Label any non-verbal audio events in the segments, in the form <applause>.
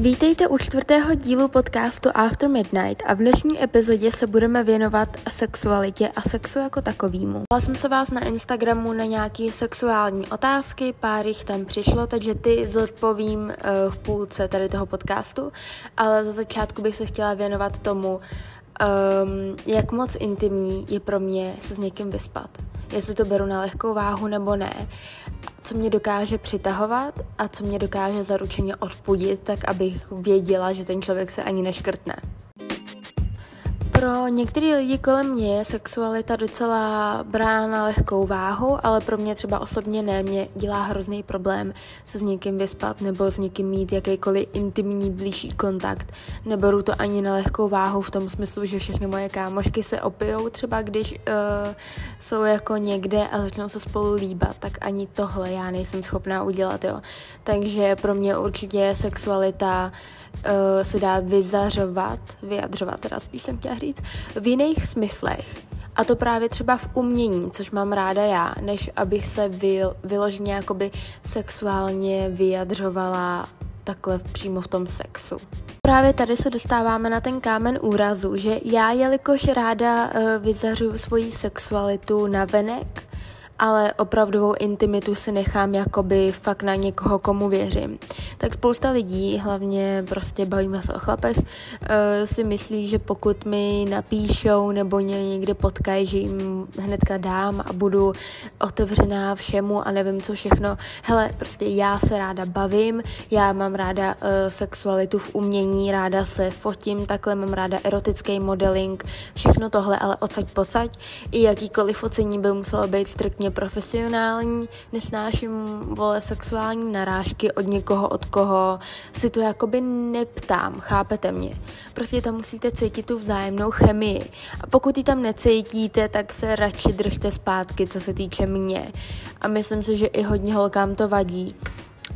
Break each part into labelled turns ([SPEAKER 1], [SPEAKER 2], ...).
[SPEAKER 1] Vítejte u čtvrtého dílu podcastu After Midnight a v dnešní epizodě se budeme věnovat sexualitě a sexu jako takovýmu. Pala jsem se vás na Instagramu na nějaké sexuální otázky, pár jich tam přišlo, takže ty zodpovím uh, v půlce tady toho podcastu, ale za začátku bych se chtěla věnovat tomu, um, jak moc intimní je pro mě se s někým vyspat. Jestli to beru na lehkou váhu nebo ne co mě dokáže přitahovat a co mě dokáže zaručeně odpudit, tak abych věděla, že ten člověk se ani neškrtne. Pro některé lidi kolem mě je sexualita docela brána na lehkou váhu, ale pro mě třeba osobně ne, mě dělá hrozný problém se s někým vyspat nebo s někým mít jakýkoliv intimní blížší kontakt. Neberu to ani na lehkou váhu v tom smyslu, že všechny moje kámošky se opijou třeba, když uh, jsou jako někde a začnou se spolu líbat, tak ani tohle já nejsem schopná udělat, jo. Takže pro mě určitě sexualita uh, se dá vyzařovat, vyjadřovat, teda spíš jsem chtěla říct, v jiných smyslech. A to právě třeba v umění, což mám ráda já, než abych se vyl, vyloženě jakoby sexuálně vyjadřovala takhle přímo v tom sexu. Právě tady se dostáváme na ten kámen úrazu, že já, jelikož ráda uh, vyzařuju svoji sexualitu na venek, ale opravdovou intimitu si nechám jakoby fakt na někoho, komu věřím. Tak spousta lidí, hlavně prostě bavíme se o chlapech, uh, si myslí, že pokud mi napíšou nebo mě někde potkají, že jim hnedka dám a budu otevřená všemu a nevím co všechno. Hele, prostě já se ráda bavím, já mám ráda uh, sexualitu v umění, ráda se fotím, takhle mám ráda erotický modeling, všechno tohle, ale odsaď pocať. I jakýkoliv focení by muselo být striktně profesionální, nesnáším, vole, sexuální narážky od někoho, od koho si to jakoby neptám, chápete mě? Prostě tam musíte cítit tu vzájemnou chemii. A pokud ji tam necítíte, tak se radši držte zpátky, co se týče mě. A myslím si, že i hodně holkám to vadí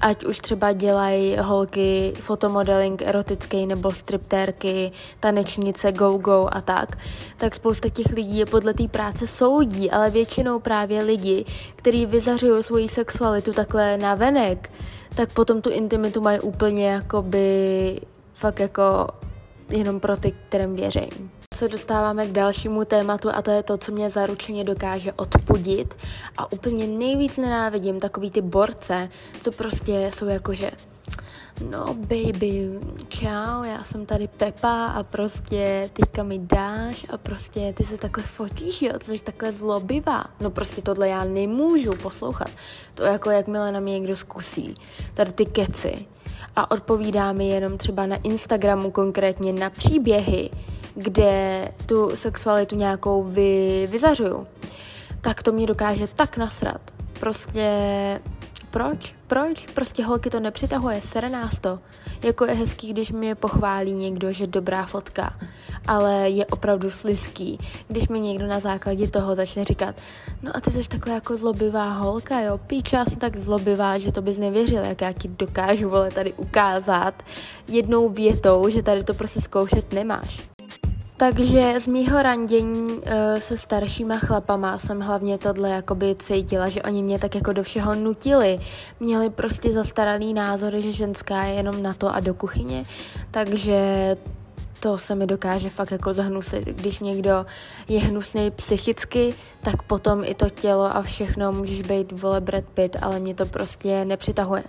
[SPEAKER 1] ať už třeba dělají holky fotomodeling erotický nebo striptérky, tanečnice, go-go a tak, tak spousta těch lidí je podle té práce soudí, ale většinou právě lidi, kteří vyzařují svoji sexualitu takhle na venek, tak potom tu intimitu mají úplně jakoby fakt jako jenom pro ty, kterým věřím se dostáváme k dalšímu tématu a to je to, co mě zaručeně dokáže odpudit a úplně nejvíc nenávidím takový ty borce, co prostě jsou jakože no baby, čau, já jsem tady Pepa a prostě teďka mi dáš a prostě ty se takhle fotíš, jo, ty jsi takhle zlobivá. No prostě tohle já nemůžu poslouchat. To jako jakmile na mě někdo zkusí. Tady ty keci. A odpovídá mi jenom třeba na Instagramu konkrétně na příběhy, kde tu sexualitu nějakou vy, vyzařuju, tak to mě dokáže tak nasrat. Prostě proč? Proč? Prostě holky to nepřitahuje, sere nás to. Jako je hezký, když mě pochválí někdo, že dobrá fotka, ale je opravdu slizký. Když mi někdo na základě toho začne říkat, no a ty jsi takhle jako zlobivá holka, jo, píč, já jsem tak zlobivá, že to bys nevěřil, jak já ti dokážu, vole, tady ukázat jednou větou, že tady to prostě zkoušet nemáš. Takže z mýho randění uh, se staršíma chlapama jsem hlavně tohle jakoby cítila, že oni mě tak jako do všeho nutili. Měli prostě zastaralý názory, že ženská je jenom na to a do kuchyně, takže to se mi dokáže fakt jako zahnusit. Když někdo je hnusný psychicky, tak potom i to tělo a všechno můžeš být vole Brad Pitt, ale mě to prostě nepřitahuje.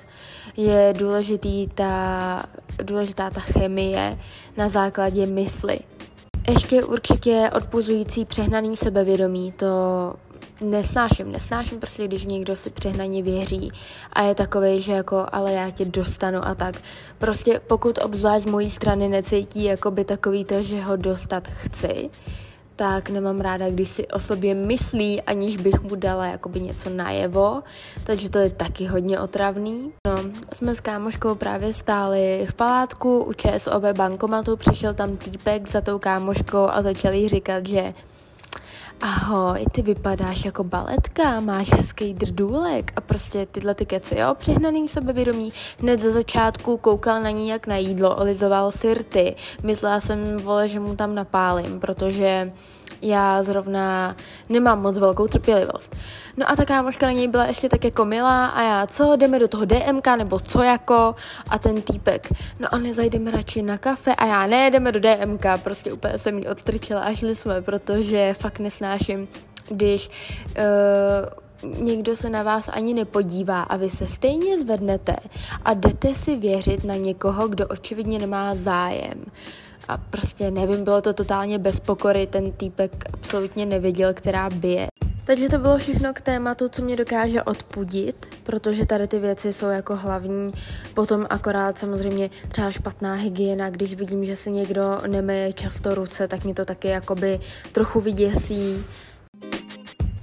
[SPEAKER 1] Je důležitý ta, důležitá ta chemie na základě mysli ještě určitě odpuzující přehnaný sebevědomí, to nesnáším, nesnáším prostě, když někdo si přehnaně věří a je takový, že jako, ale já tě dostanu a tak. Prostě pokud obzvlášť z mojí strany necítí jako by takový to, že ho dostat chci, tak nemám ráda, když si o sobě myslí, aniž bych mu dala jakoby něco najevo, takže to je taky hodně otravný. No, jsme s kámoškou právě stáli v palátku u ČSOB bankomatu, přišel tam týpek za tou kámoškou a začal jí říkat, že ahoj, ty vypadáš jako baletka, máš hezký drdůlek a prostě tyhle ty keci, jo, přehnaný sebevědomí. Hned za začátku koukal na ní jak na jídlo, olizoval sirty. Myslela jsem, vole, že mu tam napálím, protože já zrovna nemám moc velkou trpělivost. No a ta kámoška na něj byla ještě tak jako milá a já, co, jdeme do toho DMK nebo co jako? A ten týpek, no a nezajdeme radši na kafe a já, ne, jdeme do DMK, prostě úplně jsem jí odstrčila a šli jsme, protože fakt nesnáším, když uh, někdo se na vás ani nepodívá a vy se stejně zvednete a jdete si věřit na někoho, kdo očividně nemá zájem. A prostě nevím, bylo to totálně bez pokory, ten týpek absolutně nevěděl, která bije. Takže to bylo všechno k tématu, co mě dokáže odpudit, protože tady ty věci jsou jako hlavní. Potom akorát samozřejmě třeba špatná hygiena, když vidím, že se někdo nemeje často ruce, tak mě to taky jakoby trochu vyděsí.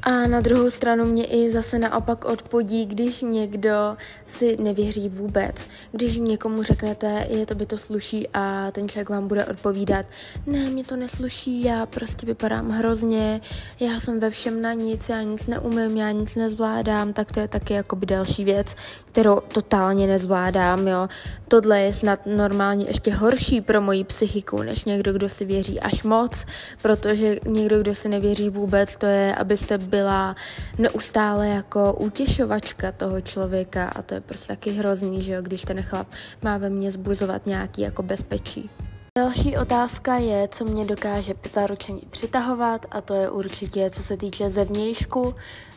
[SPEAKER 1] A na druhou stranu mě i zase naopak odpodí, když někdo si nevěří vůbec. Když někomu řeknete, je to by to sluší a ten člověk vám bude odpovídat, ne, mě to nesluší, já prostě vypadám hrozně, já jsem ve všem na nic, já nic neumím, já nic nezvládám, tak to je taky jakoby další věc, kterou totálně nezvládám, jo. Tohle je snad normálně ještě horší pro moji psychiku, než někdo, kdo si věří až moc, protože někdo, kdo si nevěří vůbec, to je, abyste byla neustále jako utěšovačka toho člověka a to je prostě taky hrozný, že jo, když ten chlap má ve mně zbuzovat nějaký jako bezpečí. Další otázka je, co mě dokáže zaručeně přitahovat a to je určitě, co se týče zevnějšku,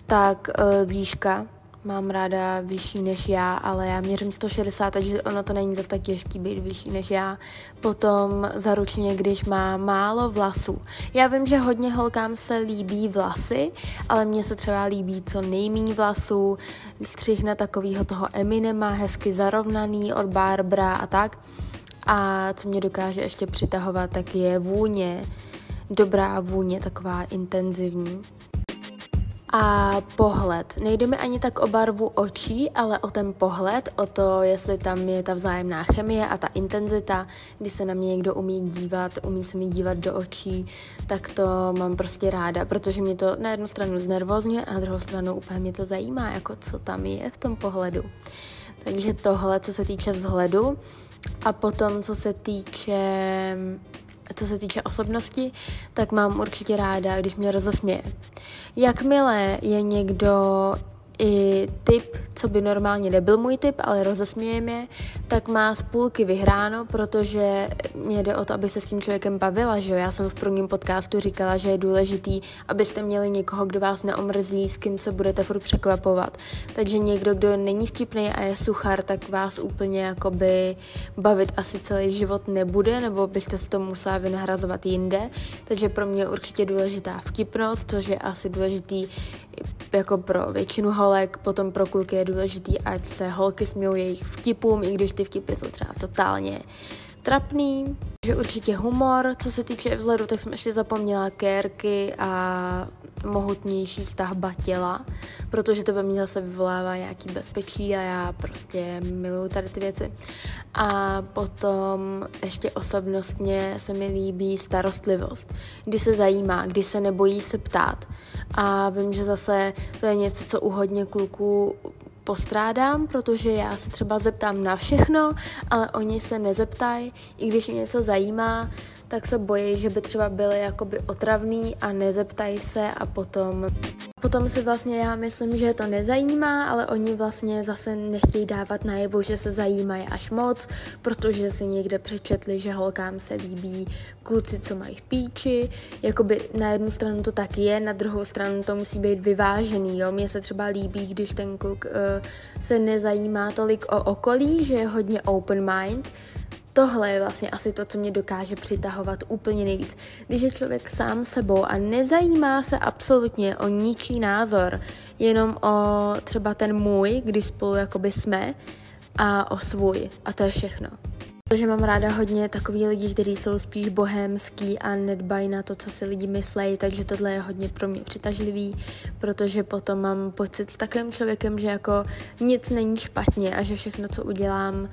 [SPEAKER 1] tak výška, mám ráda vyšší než já, ale já měřím 160, takže ono to není zase tak těžký být vyšší než já. Potom zaručně, když má málo vlasů. Já vím, že hodně holkám se líbí vlasy, ale mně se třeba líbí co nejméně vlasů, střih na takového toho Eminema, hezky zarovnaný od Barbara a tak. A co mě dokáže ještě přitahovat, tak je vůně, dobrá vůně, taková intenzivní. A pohled. Nejde mi ani tak o barvu očí, ale o ten pohled, o to, jestli tam je ta vzájemná chemie a ta intenzita, kdy se na mě někdo umí dívat, umí se mi dívat do očí, tak to mám prostě ráda, protože mě to na jednu stranu znervozňuje a na druhou stranu úplně mě to zajímá, jako co tam je v tom pohledu. Takže tohle, co se týče vzhledu. A potom, co se týče co se týče osobnosti, tak mám určitě ráda, když mě rozosměje. Jakmile je někdo i typ, co by normálně nebyl můj typ, ale rozesměje mě, tak má z půlky vyhráno, protože mě jde o to, aby se s tím člověkem bavila, že jo? Já jsem v prvním podcastu říkala, že je důležitý, abyste měli někoho, kdo vás neomrzí, s kým se budete furt překvapovat. Takže někdo, kdo není vtipný a je suchar, tak vás úplně jakoby bavit asi celý život nebude, nebo byste si to musela vynahrazovat jinde. Takže pro mě je určitě důležitá vtipnost, což je asi důležitý jako pro většinu holek, potom pro kluky je důležitý, ať se holky smějou jejich vtipům, i když ty vtipy jsou třeba totálně trapný. Že určitě humor, co se týče vzhledu, tak jsem ještě zapomněla kérky a mohutnější stavba těla, protože to ve mně zase vyvolává nějaký bezpečí a já prostě miluju tady ty věci. A potom ještě osobnostně se mi líbí starostlivost, kdy se zajímá, kdy se nebojí se ptát. A vím, že zase to je něco, co u hodně kluků postrádám, protože já se třeba zeptám na všechno, ale oni se nezeptají, i když něco zajímá, tak se bojí, že by třeba byly jakoby otravný a nezeptají se a potom Potom si vlastně já myslím, že to nezajímá, ale oni vlastně zase nechtějí dávat najevo, že se zajímají až moc, protože si někde přečetli, že holkám se líbí kluci, co mají v píči. Jakoby na jednu stranu to tak je, na druhou stranu to musí být vyvážený, jo. Mně se třeba líbí, když ten kluk uh, se nezajímá tolik o okolí, že je hodně open mind, tohle je vlastně asi to, co mě dokáže přitahovat úplně nejvíc. Když je člověk sám sebou a nezajímá se absolutně o ničí názor, jenom o třeba ten můj, když spolu jakoby jsme, a o svůj. A to je všechno. Protože mám ráda hodně takový lidí, kteří jsou spíš bohémský a nedbají na to, co si lidi myslejí, takže tohle je hodně pro mě přitažlivý, protože potom mám pocit s takovým člověkem, že jako nic není špatně a že všechno, co udělám,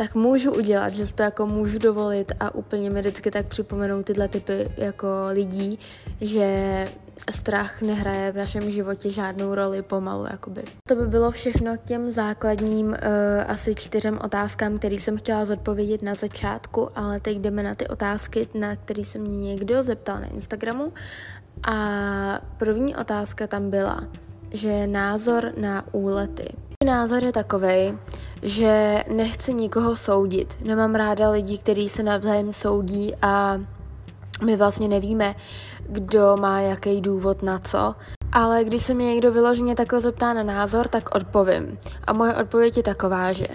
[SPEAKER 1] tak můžu udělat, že si to jako můžu dovolit a úplně mi vždycky tak připomenou tyhle typy jako lidí, že strach nehraje v našem životě žádnou roli pomalu, jakoby. To by bylo všechno k těm základním uh, asi čtyřem otázkám, které jsem chtěla zodpovědět na začátku, ale teď jdeme na ty otázky, na které se mě někdo zeptal na Instagramu. A první otázka tam byla, že názor na úlety. Názor je takový, že nechci nikoho soudit. Nemám ráda lidi, kteří se navzájem soudí a my vlastně nevíme, kdo má jaký důvod na co. Ale když se mě někdo vyloženě takhle zeptá na názor, tak odpovím. A moje odpověď je taková, že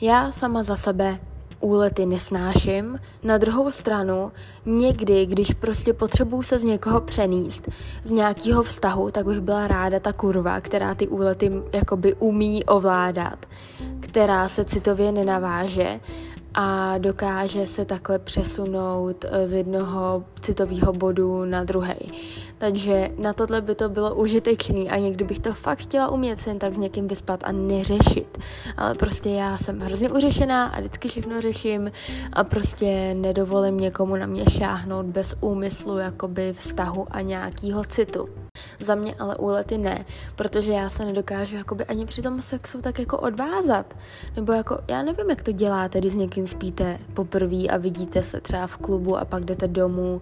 [SPEAKER 1] já sama za sebe úlety nesnáším. Na druhou stranu, někdy, když prostě potřebuju se z někoho přenést, z nějakého vztahu, tak bych byla ráda ta kurva, která ty úlety jakoby umí ovládat, která se citově nenaváže a dokáže se takhle přesunout eh, z jednoho citového bodu na druhý. Takže na tohle by to bylo užitečný a někdy bych to fakt chtěla umět sen tak s někým vyspat a neřešit. Ale prostě já jsem hrozně uřešená a vždycky všechno řeším a prostě nedovolím někomu na mě šáhnout bez úmyslu jakoby vztahu a nějakýho citu. Za mě ale úlety ne, protože já se nedokážu jakoby ani při tom sexu tak jako odvázat. Nebo jako, já nevím, jak to děláte, když s někým spíte poprvé a vidíte se třeba v klubu a pak jdete domů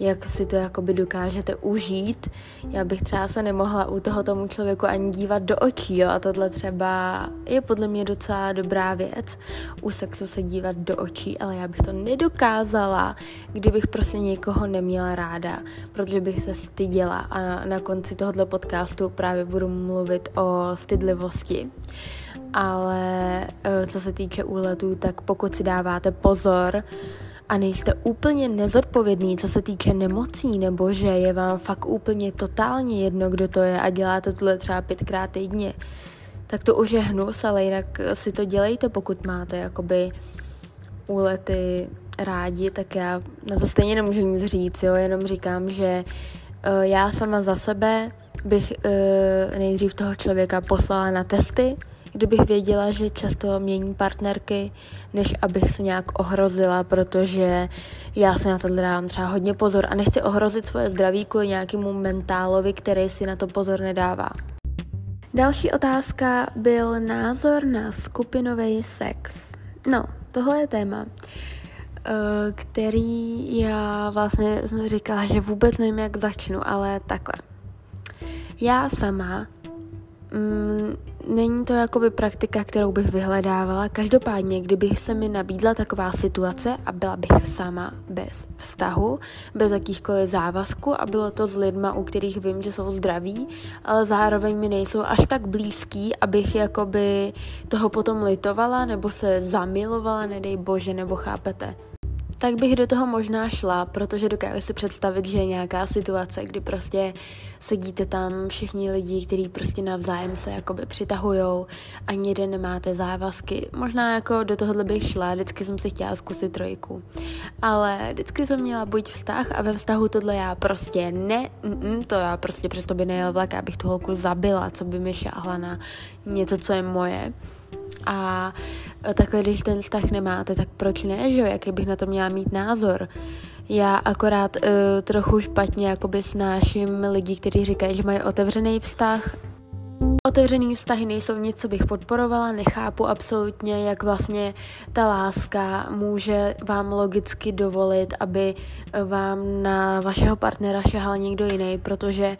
[SPEAKER 1] jak si to jakoby dokážete užít. Já bych třeba se nemohla u toho tomu člověku ani dívat do očí, jo? a tohle třeba je podle mě docela dobrá věc, u sexu se dívat do očí, ale já bych to nedokázala, kdybych prostě někoho neměla ráda, protože bych se styděla a na, na konci tohoto podcastu právě budu mluvit o stydlivosti. Ale eh, co se týče úletů, tak pokud si dáváte pozor, a nejste úplně nezodpovědný, co se týče nemocí, nebo že je vám fakt úplně totálně jedno, kdo to je a děláte tohle třeba pětkrát týdně, tak to už je hnus, ale jinak si to dělejte, pokud máte jakoby úlety rádi, tak já na to stejně nemůžu nic říct, jo, jenom říkám, že uh, já sama za sebe bych uh, nejdřív toho člověka poslala na testy, kdybych věděla, že často mění partnerky, než abych se nějak ohrozila, protože já se na to dávám třeba hodně pozor a nechci ohrozit svoje zdraví kvůli nějakému mentálovi, který si na to pozor nedává. Další otázka byl názor na skupinový sex. No, tohle je téma, eh, který já vlastně říkala, že vůbec nevím, jak začnu, ale takhle. Já sama mm, není to jakoby praktika, kterou bych vyhledávala. Každopádně, kdybych se mi nabídla taková situace a byla bych sama bez vztahu, bez jakýchkoliv závazku a bylo to s lidma, u kterých vím, že jsou zdraví, ale zároveň mi nejsou až tak blízký, abych jakoby toho potom litovala nebo se zamilovala, nedej bože, nebo chápete tak bych do toho možná šla, protože dokážu si představit, že je nějaká situace, kdy prostě sedíte tam všichni lidi, kteří prostě navzájem se jakoby přitahujou a nikde nemáte závazky. Možná jako do tohohle bych šla, vždycky jsem si chtěla zkusit trojku. Ale vždycky jsem měla buď vztah a ve vztahu tohle já prostě ne, mm, to já prostě přesto by nejel vlak, abych tu holku zabila, co by mi šáhla na něco, co je moje. A takhle, když ten vztah nemáte, tak proč ne, že jo? Jaký bych na to měla mít názor? Já akorát uh, trochu špatně jakoby snáším lidi, kteří říkají, že mají otevřený vztah. Otevřený vztahy nejsou nic, co bych podporovala, nechápu absolutně, jak vlastně ta láska může vám logicky dovolit, aby vám na vašeho partnera šahal někdo jiný, protože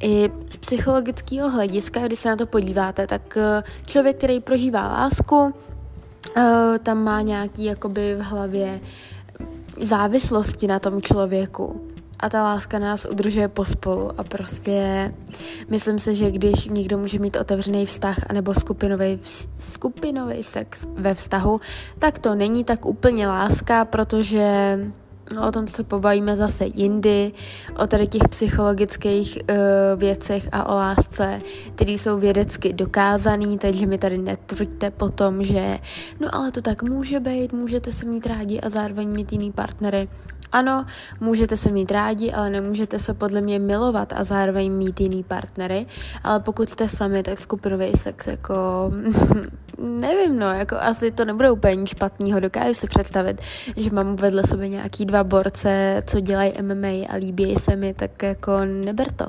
[SPEAKER 1] i z psychologického hlediska, když se na to podíváte, tak eh, člověk, který prožívá lásku, eh, tam má nějaký jakoby v hlavě závislosti na tom člověku. A ta láska nás udržuje pospolu a prostě myslím si, že když někdo může mít otevřený vztah anebo skupinový, skupinový sex ve vztahu, tak to není tak úplně láska, protože No, o tom se pobavíme zase jindy, o tady těch psychologických uh, věcech a o lásce, které jsou vědecky dokázané, takže mi tady netvrďte potom, že no ale to tak může být, můžete se mít rádi a zároveň mít jiný partnery. Ano, můžete se mít rádi, ale nemůžete se podle mě milovat a zároveň mít jiný partnery, ale pokud jste sami, tak skupinový sex jako <laughs> nevím, no, jako asi to nebude úplně nic špatného. Dokážu si představit, že mám vedle sebe nějaký dva borce, co dělají MMA a líbí se mi, tak jako neber to.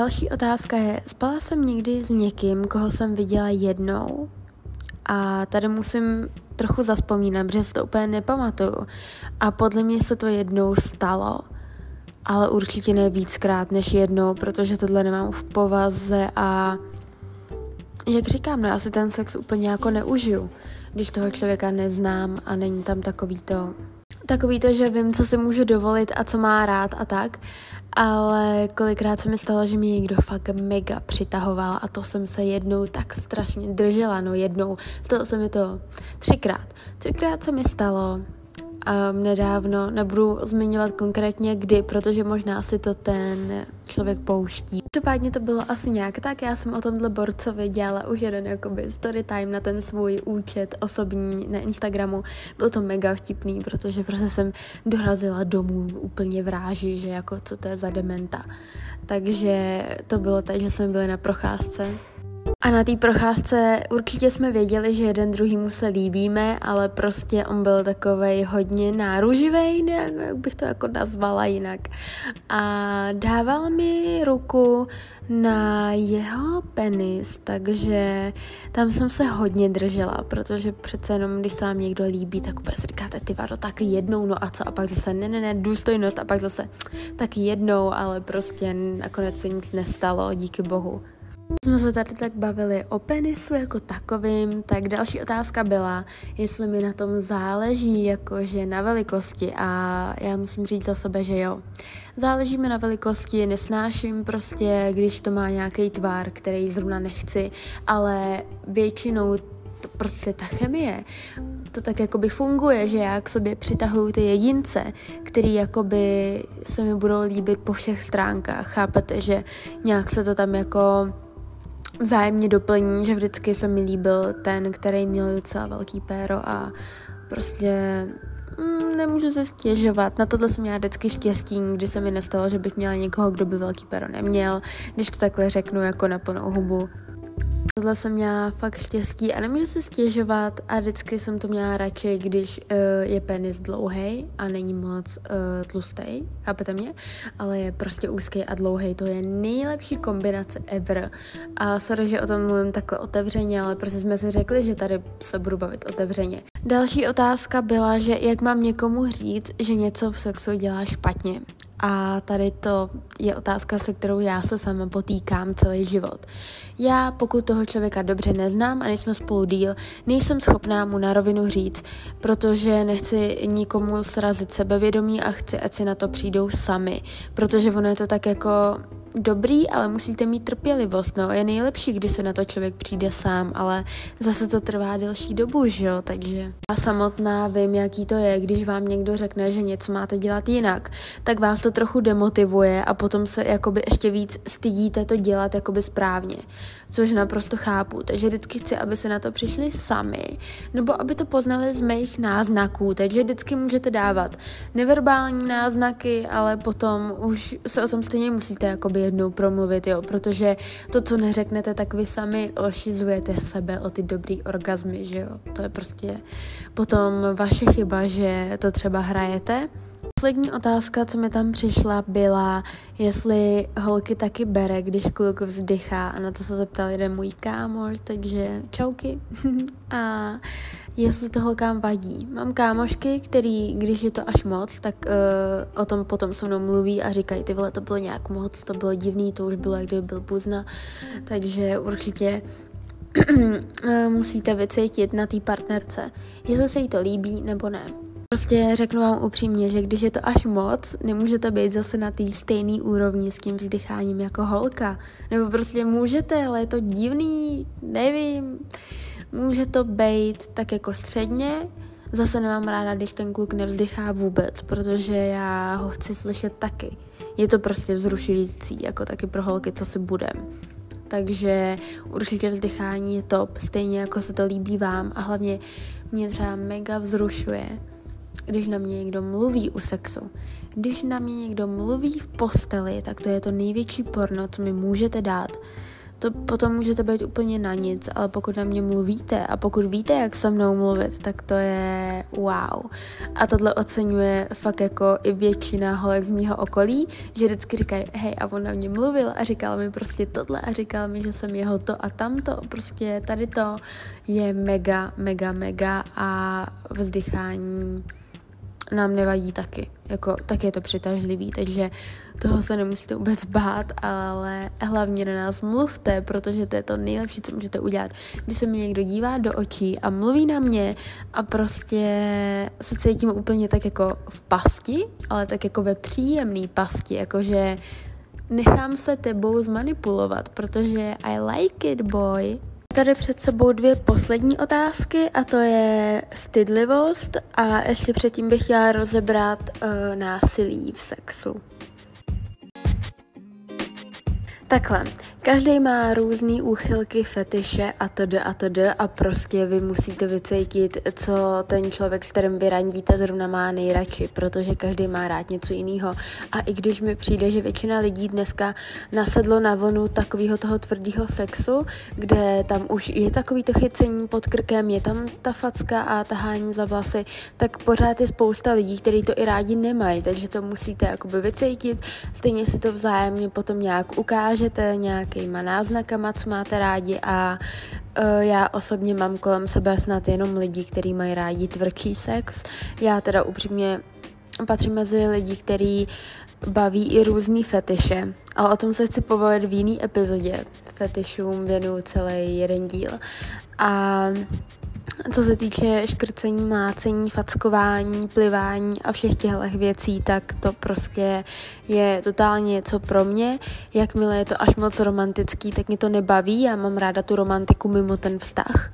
[SPEAKER 1] Další otázka je, spala jsem někdy s někým, koho jsem viděla jednou a tady musím trochu zaspomínat, protože si to úplně nepamatuju. A podle mě se to jednou stalo ale určitě ne víckrát než jednou, protože tohle nemám v povaze a jak říkám, no já si ten sex úplně jako neužiju, když toho člověka neznám a není tam takový to, takový to, že vím, co si můžu dovolit a co má rád a tak, ale kolikrát se mi stalo, že mě někdo fakt mega přitahoval a to jsem se jednou tak strašně držela, no jednou, stalo se mi to třikrát. Třikrát se mi stalo, um, nedávno, nebudu zmiňovat konkrétně kdy, protože možná si to ten člověk pouští. Každopádně to bylo asi nějak tak, já jsem o tomhle borcovi dělala už jeden jakoby story time na ten svůj účet osobní na Instagramu. Bylo to mega vtipný, protože prostě jsem dorazila domů úplně v ráži, že jako co to je za dementa. Takže to bylo tak, že jsme byli na procházce a na té procházce určitě jsme věděli, že jeden druhýmu se líbíme, ale prostě on byl takovej hodně náruživý, jak bych to jako nazvala jinak. A dával mi ruku na jeho penis, takže tam jsem se hodně držela, protože přece jenom, když se vám někdo líbí, tak úplně si říkáte, ty vado, tak jednou, no a co, a pak zase ne, ne, ne, důstojnost, a pak zase tak jednou, ale prostě nakonec se nic nestalo, díky bohu. Jsme se tady tak bavili o penisu jako takovým, tak další otázka byla, jestli mi na tom záleží jakože na velikosti a já musím říct za sebe, že jo. Záleží mi na velikosti, nesnáším prostě, když to má nějaký tvar, který zrovna nechci, ale většinou to prostě ta chemie, to tak jakoby funguje, že já k sobě přitahuju ty jedince, který jakoby se mi budou líbit po všech stránkách. Chápete, že nějak se to tam jako vzájemně doplní, že vždycky se mi líbil ten, který měl docela velký péro a prostě mm, nemůžu se stěžovat. Na tohle jsem měla vždycky štěstí, kdy se mi nestalo, že bych měla někoho, kdo by velký péro neměl, když to takhle řeknu jako na plnou hubu. Tohle jsem měla fakt štěstí a nemůžu se stěžovat a vždycky jsem to měla radši, když uh, je penis dlouhý a není moc uh, tlustý, chápete mě? Ale je prostě úzký a dlouhý, to je nejlepší kombinace ever. A sorry, že o tom mluvím takhle otevřeně, ale prostě jsme si řekli, že tady se budu bavit otevřeně. Další otázka byla, že jak mám někomu říct, že něco v sexu dělá špatně. A tady to je otázka, se kterou já se sama potýkám celý život. Já, pokud toho člověka dobře neznám a nejsme spolu díl, nejsem schopná mu na rovinu říct, protože nechci nikomu srazit sebevědomí a chci, ať si na to přijdou sami. Protože ono je to tak jako dobrý, ale musíte mít trpělivost, no. Je nejlepší, když se na to člověk přijde sám, ale zase to trvá delší dobu, že jo, takže já samotná vím, jaký to je, když vám někdo řekne, že něco máte dělat jinak, tak vás to trochu demotivuje a potom se jakoby ještě víc stydíte to dělat jakoby správně, což naprosto chápu, takže vždycky chci, aby se na to přišli sami, nebo aby to poznali z mých náznaků, takže vždycky můžete dávat neverbální náznaky, ale potom už se o tom stejně musíte jakoby jednou promluvit, jo, protože to, co neřeknete, tak vy sami ošizujete sebe o ty dobrý orgazmy, že jo. To je prostě potom vaše chyba, že to třeba hrajete. Poslední otázka, co mi tam přišla, byla, jestli holky taky bere, když kluk vzdychá. A na to se zeptal jeden můj kámoš, takže čauky. <laughs> a jestli to holkám vadí. Mám kámošky, který, když je to až moc, tak uh, o tom potom se mnou mluví a říkají, ty vole, to bylo nějak moc, to bylo divný, to už bylo, jak kdyby byl buzna. Takže určitě <clears throat> eh, musíte vycítit na té partnerce, jestli se jí to líbí nebo ne. Prostě řeknu vám upřímně, že když je to až moc, nemůžete být zase na té stejné úrovni s tím vzdycháním jako holka. Nebo prostě můžete, ale je to divný, nevím. Může to být tak jako středně, Zase nemám ráda, když ten kluk nevzdychá vůbec, protože já ho chci slyšet taky. Je to prostě vzrušující, jako taky pro holky, co si budem. Takže určitě vzdychání je top, stejně jako se to líbí vám a hlavně mě třeba mega vzrušuje, když na mě někdo mluví u sexu. Když na mě někdo mluví v posteli, tak to je to největší porno, co mi můžete dát to potom můžete být úplně na nic, ale pokud na mě mluvíte a pokud víte, jak se mnou mluvit, tak to je wow. A tohle oceňuje fakt jako i většina holek z mého okolí, že vždycky říkají, hej, a on na mě mluvil a říkal mi prostě tohle a říkal mi, že jsem jeho to a tamto, prostě tady to je mega, mega, mega a vzdychání nám nevadí taky. Jako, tak je to přitažlivý, takže toho se nemusíte vůbec bát, ale hlavně na nás mluvte, protože to je to nejlepší, co můžete udělat. Když se mi někdo dívá do očí a mluví na mě a prostě se cítím úplně tak jako v pasti, ale tak jako ve příjemný pasti, jakože nechám se tebou zmanipulovat, protože I like it, boy tady před sebou dvě poslední otázky a to je stydlivost a ještě předtím bych chtěla rozebrat uh, násilí v sexu. Takhle, každý má různý úchylky, fetiše a td. a td. a prostě vy musíte vycítit, co ten člověk, s kterým vy randíte, zrovna má nejradši, protože každý má rád něco jiného. A i když mi přijde, že většina lidí dneska nasedlo na vlnu takového toho tvrdého sexu, kde tam už je takový to chycení pod krkem, je tam ta facka a tahání za vlasy, tak pořád je spousta lidí, kteří to i rádi nemají, takže to musíte jakoby vycítit, stejně si to vzájemně potom nějak ukážete, nějak nějakýma náznakama, co máte rádi a uh, já osobně mám kolem sebe snad jenom lidi, kteří mají rádi tvrdší sex. Já teda upřímně patřím mezi lidi, kteří baví i různý fetiše, ale o tom se chci pobavit v jiný epizodě. Fetišům věnu celý jeden díl. A co se týče škrcení, mlácení, fackování, plivání a všech těchto věcí, tak to prostě je totálně něco pro mě. Jakmile je to až moc romantický, tak mě to nebaví. Já mám ráda tu romantiku mimo ten vztah.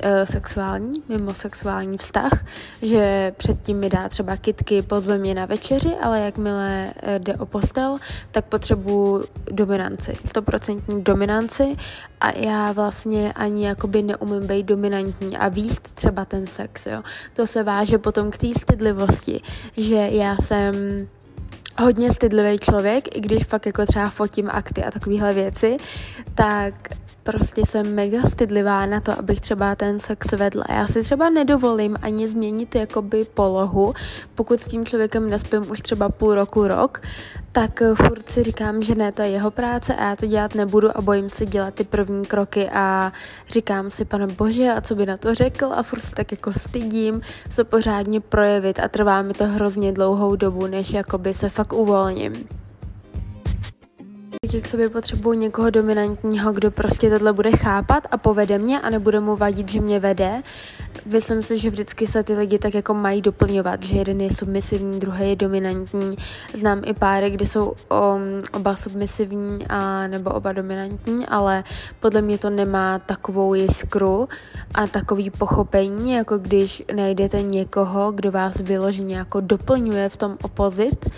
[SPEAKER 1] Eh, sexuální, mimo sexuální vztah, že předtím mi dá třeba kitky, pozve mě na večeři, ale jakmile eh, jde o postel, tak potřebuju dominanci, stoprocentní dominanci a já vlastně ani jakoby neumím být dominantní a výst třeba ten sex, jo. To se váže potom k té stydlivosti, že já jsem hodně stydlivý člověk, i když fakt jako třeba fotím akty a takovéhle věci, tak prostě jsem mega stydlivá na to, abych třeba ten sex vedla. Já si třeba nedovolím ani změnit jakoby polohu, pokud s tím člověkem nespím už třeba půl roku, rok, tak furt si říkám, že ne, to je jeho práce a já to dělat nebudu a bojím se dělat ty první kroky a říkám si, pane bože, a co by na to řekl? A furt se tak jako stydím se pořádně projevit a trvá mi to hrozně dlouhou dobu, než jakoby se fakt uvolním k sobě potřebuji někoho dominantního, kdo prostě tohle bude chápat a povede mě a nebude mu vadit, že mě vede. Myslím si, že vždycky se ty lidi tak jako mají doplňovat, že jeden je submisivní, druhý je dominantní. Znám i páry, kde jsou um, oba submisivní a nebo oba dominantní, ale podle mě to nemá takovou jiskru a takový pochopení, jako když najdete někoho, kdo vás vyloženě jako doplňuje v tom opozit,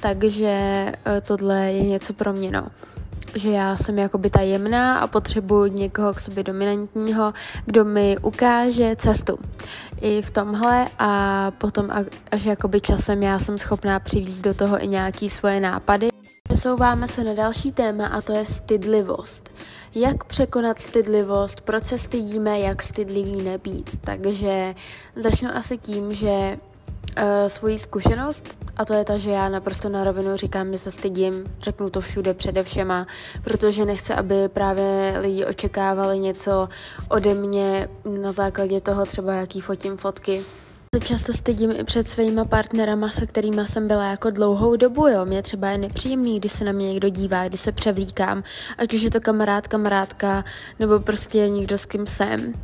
[SPEAKER 1] takže eh, tohle je něco pro mě, no. Že já jsem jakoby ta jemná a potřebuji někoho k sobě dominantního, kdo mi ukáže cestu i v tomhle a potom až jakoby časem já jsem schopná přivízt do toho i nějaký svoje nápady. Přesouváme se na další téma a to je stydlivost. Jak překonat stydlivost, proč se stydíme, jak stydlivý nebýt. Takže začnu asi tím, že uh, svoji zkušenost a to je ta, že já naprosto na rovinu říkám, že se stydím, řeknu to všude přede všema, protože nechci, aby právě lidi očekávali něco ode mě na základě toho třeba, jaký fotím fotky. Se často stydím i před svýma partnerama, se kterými jsem byla jako dlouhou dobu, jo. Mě třeba je nepříjemný, když se na mě někdo dívá, když se převlíkám, ať už je to kamarád, kamarádka, nebo prostě někdo, s kým jsem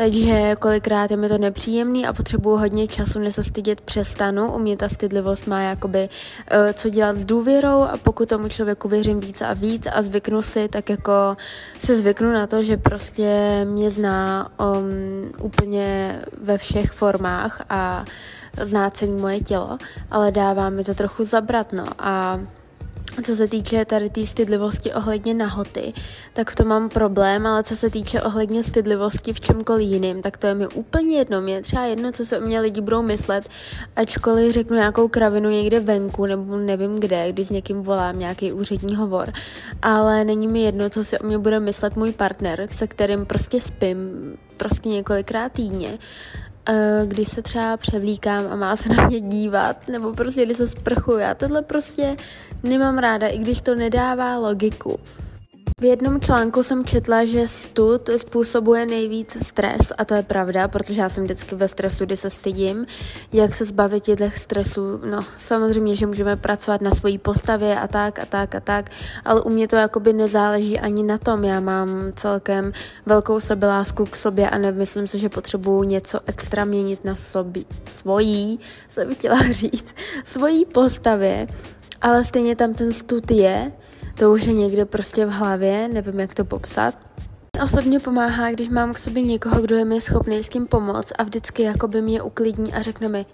[SPEAKER 1] takže kolikrát je mi to nepříjemný a potřebuju hodně času, než se stydět přestanu. U mě ta stydlivost má jakoby uh, co dělat s důvěrou a pokud tomu člověku věřím víc a víc a zvyknu si, tak jako se zvyknu na to, že prostě mě zná um, úplně ve všech formách a zná celé moje tělo, ale dává mi to trochu zabrat, no a co se týče tady té stydlivosti ohledně nahoty, tak to mám problém, ale co se týče ohledně stydlivosti v čemkoliv jiným, tak to je mi úplně jedno. Mě třeba jedno, co se o mě lidi budou myslet, ačkoliv řeknu nějakou kravinu někde venku nebo nevím kde, když s někým volám nějaký úřední hovor, ale není mi jedno, co si o mě bude myslet můj partner, se kterým prostě spím prostě několikrát týdně když se třeba převlíkám a má se na mě dívat, nebo prostě když se sprchuju. Já tohle prostě nemám ráda, i když to nedává logiku. V jednom článku jsem četla, že stud způsobuje nejvíc stres a to je pravda, protože já jsem vždycky ve stresu, kdy se stydím. Jak se zbavit těch stresů? No, samozřejmě, že můžeme pracovat na svojí postavě a tak a tak a tak, ale u mě to jakoby nezáleží ani na tom. Já mám celkem velkou sebelásku k sobě a nemyslím si, že potřebuju něco extra měnit na sobě, svojí, co bych chtěla <laughs> říct, svojí postavě, ale stejně tam ten stud je to už je někde prostě v hlavě, nevím, jak to popsat. Osobně pomáhá, když mám k sobě někoho, kdo je mi schopný s tím pomoct a vždycky jako by mě uklidní a řekne mi,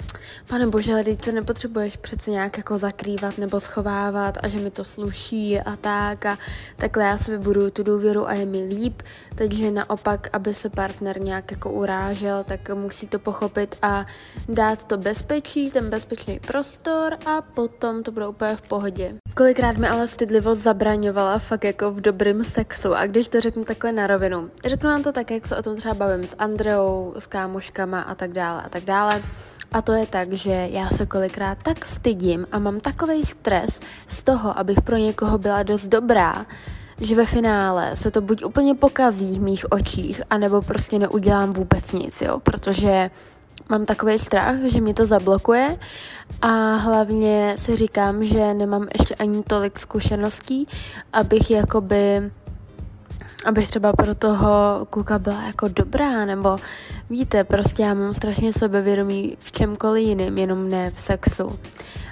[SPEAKER 1] pane bože, ale teď to nepotřebuješ přece nějak jako zakrývat nebo schovávat a že mi to sluší a tak a takhle já si vybudu tu důvěru a je mi líp, takže naopak, aby se partner nějak jako urážel, tak musí to pochopit a dát to bezpečí, ten bezpečný prostor a potom to bude úplně v pohodě. Kolikrát mi ale stydlivost zabraňovala fakt jako v dobrém sexu a když to řeknu takhle na rovinu. Řeknu vám to tak, jak se o tom třeba bavím s Andreou, s kámoškama a tak dále a tak dále. A to je tak, že já se kolikrát tak stydím a mám takový stres z toho, abych pro někoho byla dost dobrá, že ve finále se to buď úplně pokazí v mých očích, anebo prostě neudělám vůbec nic, jo, protože mám takový strach, že mě to zablokuje a hlavně si říkám, že nemám ještě ani tolik zkušeností, abych jakoby abych třeba pro toho kluka byla jako dobrá, nebo víte, prostě já mám strašně sebevědomí v čemkoliv jiném, jenom ne v sexu.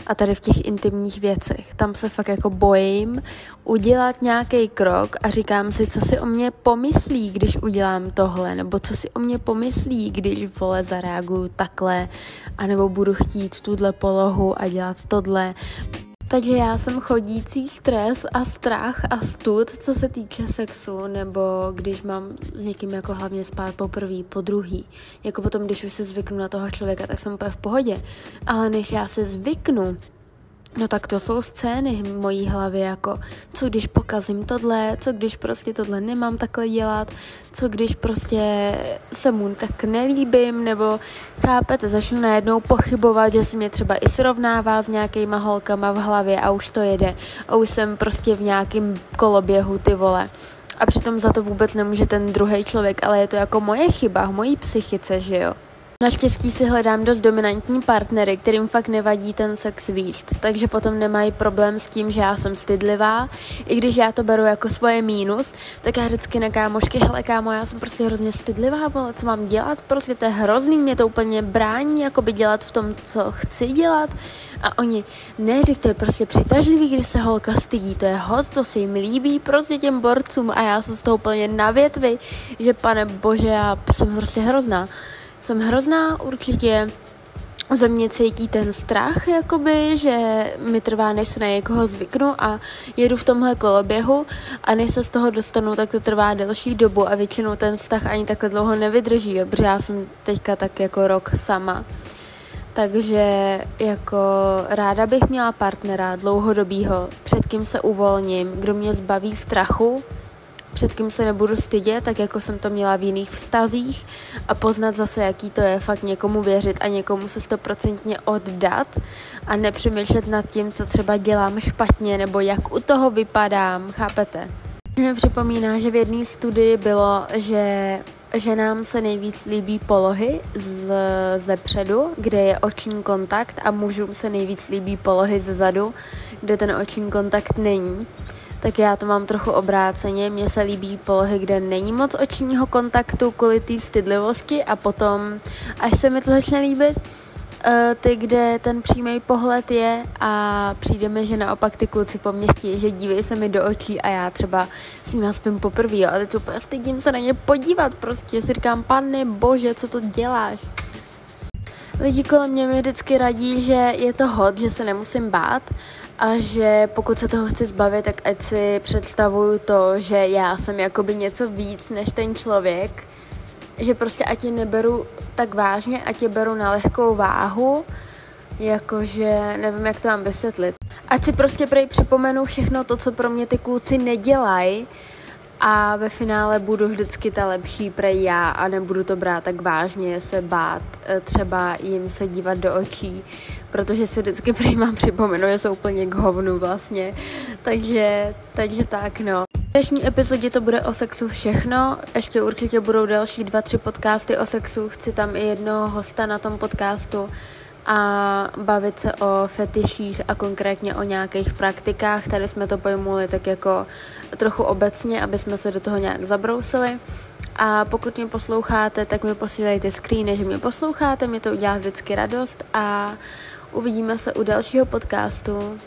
[SPEAKER 1] A tady v těch intimních věcech. Tam se fakt jako bojím udělat nějaký krok a říkám si, co si o mě pomyslí, když udělám tohle, nebo co si o mě pomyslí, když vole zareaguju takhle, anebo budu chtít tuhle polohu a dělat tohle. Takže já jsem chodící stres a strach a stud, co se týče sexu, nebo když mám s někým jako hlavně spát poprvé, po druhý. Jako potom, když už se zvyknu na toho člověka, tak jsem úplně v pohodě. Ale než já se zvyknu No tak to jsou scény v mojí hlavě, jako co když pokazím tohle, co když prostě tohle nemám takhle dělat, co když prostě se mu tak nelíbím, nebo chápete, začnu najednou pochybovat, že si mě třeba i srovnává s nějakýma holkama v hlavě a už to jede a už jsem prostě v nějakém koloběhu, ty vole. A přitom za to vůbec nemůže ten druhý člověk, ale je to jako moje chyba v mojí psychice, že jo. Naštěstí si hledám dost dominantní partnery, kterým fakt nevadí ten sex výst, takže potom nemají problém s tím, že já jsem stydlivá. I když já to beru jako svoje mínus, tak já vždycky na kámošky, hele kámo, já jsem prostě hrozně stydlivá, vole, co mám dělat, prostě to je hrozný, mě to úplně brání, jako by dělat v tom, co chci dělat. A oni, ne, teď to je prostě přitažlivý, když se holka stydí, to je host, to se jim líbí prostě těm borcům a já jsem z toho úplně na větvi, že pane bože, já jsem prostě hrozná jsem hrozná, určitě ze mě cítí ten strach, jakoby, že mi trvá, než se na někoho zvyknu a jedu v tomhle koloběhu a než se z toho dostanu, tak to trvá delší dobu a většinou ten vztah ani takhle dlouho nevydrží, jo, protože já jsem teďka tak jako rok sama. Takže jako ráda bych měla partnera dlouhodobýho, před kým se uvolním, kdo mě zbaví strachu, před kým se nebudu stydět, tak jako jsem to měla v jiných vztazích a poznat zase, jaký to je fakt někomu věřit a někomu se stoprocentně oddat a nepřemýšlet nad tím, co třeba dělám špatně nebo jak u toho vypadám, chápete? Mě připomíná, že v jedné studii bylo, že ženám se nejvíc líbí polohy z, ze předu, kde je oční kontakt a mužům se nejvíc líbí polohy ze zadu, kde ten oční kontakt není tak já to mám trochu obráceně. Mně se líbí polohy, kde není moc očního kontaktu kvůli té stydlivosti a potom, až se mi to začne líbit, eh, ty, kde ten přímý pohled je a přijde mi, že naopak ty kluci po mně chtějí, že dívej se mi do očí a já třeba s ním spím poprvé, a teď úplně stydím se na ně podívat, prostě si říkám, pane bože, co to děláš? Lidi kolem mě mi vždycky radí, že je to hot, že se nemusím bát a že pokud se toho chci zbavit, tak ať si představuju to, že já jsem jakoby něco víc než ten člověk, že prostě ať je neberu tak vážně, ať je beru na lehkou váhu, jakože nevím, jak to mám vysvětlit. Ať si prostě prej připomenu všechno to, co pro mě ty kluci nedělají, a ve finále budu vždycky ta lepší prej já a nebudu to brát tak vážně, se bát eh, třeba jim se dívat do očí, protože si vždycky <laughs> prej mám připomenu, že jsou úplně k hovnu vlastně, takže, takže tak no. dnešní epizodě to bude o sexu všechno. Ještě určitě budou další dva, tři podcasty o sexu. Chci tam i jednoho hosta na tom podcastu a bavit se o fetiších a konkrétně o nějakých praktikách. Tady jsme to pojmuli tak jako trochu obecně, aby jsme se do toho nějak zabrousili. A pokud mě posloucháte, tak mi posílejte screeny, že mě posloucháte, mi to udělá vždycky radost a uvidíme se u dalšího podcastu.